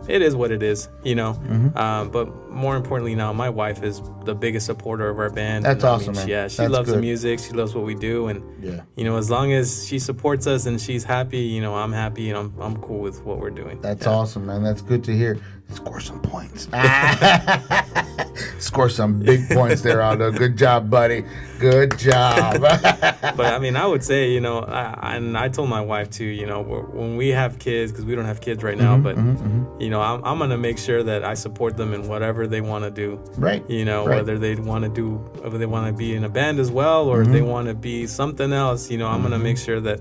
it is what it is, you know. Um, but more importantly now, my wife is the biggest supporter of our band. That's I mean, awesome, man. Yeah, she That's loves the music. She loves what we do, and Yeah. you know, as long as she supports us and she's happy, you know, I'm happy and I'm I'm cool with what we're doing. That's Yeah. awesome, man. That's good to hear. score some points. score some big points there, Aldo. Good job, buddy. Good job. but I mean, I would say, you know, I, and I told my wife too, you know, when we have kids, because we don't have kids right now, Mm-hmm, but, you know, I'm, I'm going to make sure that I support them in whatever they want to do. Right, You know, right. whether they want to do, whether they want to be in a band as well, or Mm-hmm. they want to be something else, you know, I'm going to make sure that,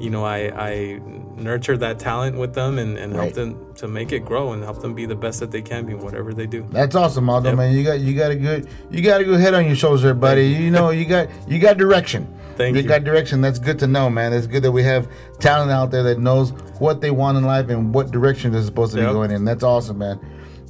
you know, I, I nurture that talent with them and, and Right. help them to make it grow and help them be the best that they can be whatever they do. That's awesome, Aldo, Yep. man. You got you got a good you got a good head on your shoulders there, buddy. You know, you got you got direction. Thank you you. got direction. That's good to know, man. It's good that we have talent out there that knows what they want in life and what direction they're supposed to be going in. That's awesome, man.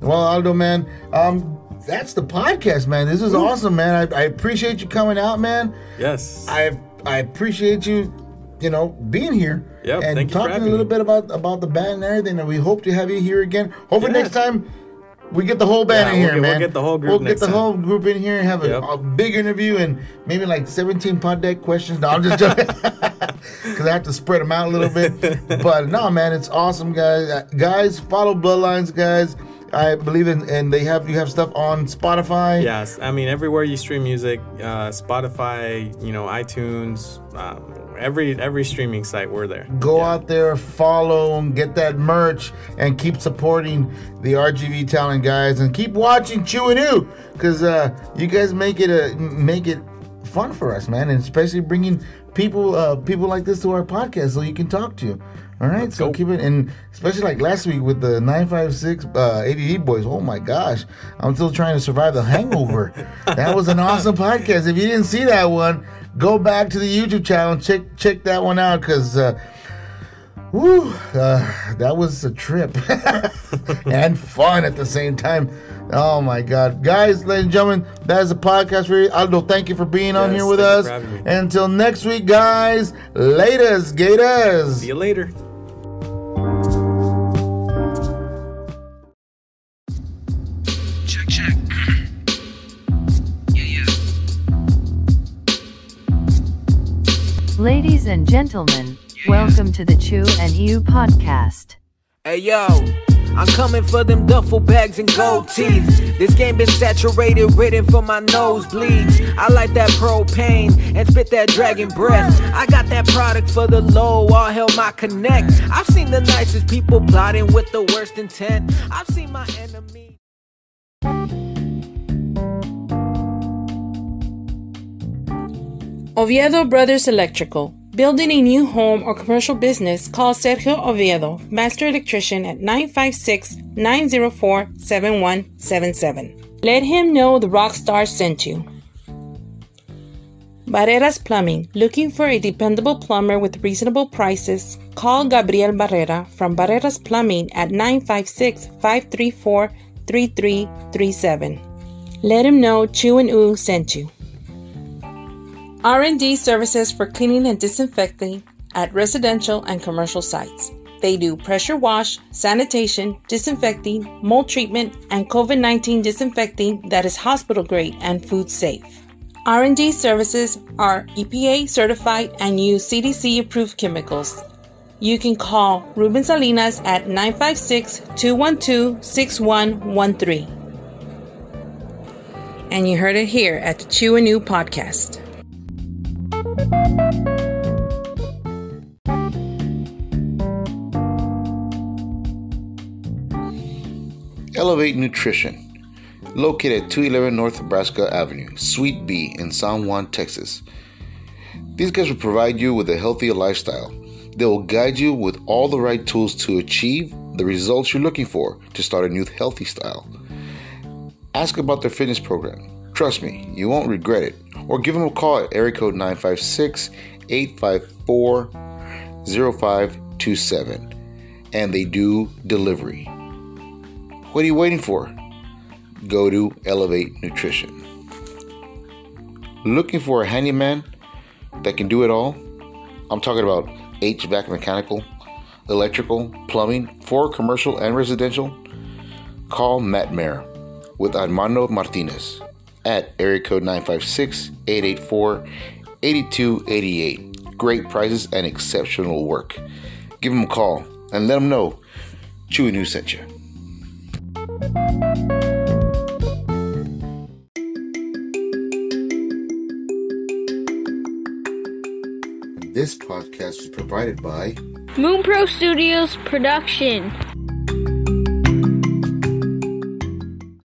Well, Aldo, man, um, that's the podcast, man. This is awesome, man. I, I appreciate you coming out, man. Yes. I I appreciate you, you know, being here Yep, and thank you for talking a little me. bit about about the band and everything. And we hope to have you here again. Hopefully Yeah. next time we get the whole band Yeah, in we'll here, get- we'll man. get the whole group We'll get the time. whole group in here and have a, Yep. a big interview and maybe like 17 pod deck questions. No, I'm just joking. Because I have to spread them out a little bit. but no, man, it's awesome, guys. Uh, guys, follow Bloodlines, guys. I believe in, and they have you have stuff on Spotify. Yes, I mean everywhere you stream music, uh, Spotify, you know, iTunes, um, every every streaming site, we're there. Go out there, follow, and get that merch, and keep supporting the RGV talent guys, and keep watching Chew and Ew, because uh, you guys make it a make it fun for us, man, and especially bringing people uh, people like this to our podcast so you can talk to. All right, so go. keep it, and especially like last week with the 956 uh, ADD boys. Oh my gosh, I'm still trying to survive the hangover. that was an awesome podcast. If you didn't see that one, go back to the YouTube channel and check check that one out because. Uh, Woo, uh, that was a trip and fun at the same time. Oh my God, guys, ladies and gentlemen, that is a podcast for you. Aldo, thank you for being on here with us. for having me. And Until next week, guys, laters, gators. See you later. Ladies and gentlemen, welcome to the Chew and Ew podcast. Hey yo, I'm coming for them duffel bags and gold teeth. This game been saturated, written for my nosebleeds. I like that propane and spit that dragon breath. I got that product for the low, all hell my connect. I've seen the nicest people plotting with the worst intent. I've seen my enemy. Oviedo Brothers Electrical. Building a new home or commercial business, call Sergio Oviedo, Master Electrician at 956 904 7177. Let him know the Rockstar sent you. Barreras Plumbing. Looking for a dependable plumber with reasonable prices? Call Gabriel Barrera from Barreras Plumbing at 956 534 3337. Let him know Chew and Ew sent you. R&D services for cleaning and disinfecting at residential and commercial sites. They do pressure wash, sanitation, disinfecting, mold treatment, and COVID-19 disinfecting that is hospital grade and food safe. R&D services are EPA certified and use CDC approved chemicals. You can call Ruben Salinas at 956-212-6113. And you heard it here at the Chew and Ew podcast. Elevate Nutrition. Located at 211 North Nebraska Avenue, Suite B in San Juan, Texas. These guys will provide you with a healthier lifestyle. They will guide you with all the right tools to achieve the results you're looking for to start a new healthy style. Ask about their fitness program. Trust me, you won't regret it. Or give them a call at area code 956 854 0527. And they do delivery. What are you waiting for? Go to Elevate Nutrition. Looking for a handyman that can do it all? I'm talking about HVAC mechanical, electrical, plumbing for commercial and residential. Call Matt Mayer with Armando Martinez at area code 956 884 8288. Great prices and exceptional work. Give him a call and let him know Chewy News sent you. This podcast is provided by Moon Pro Studios production.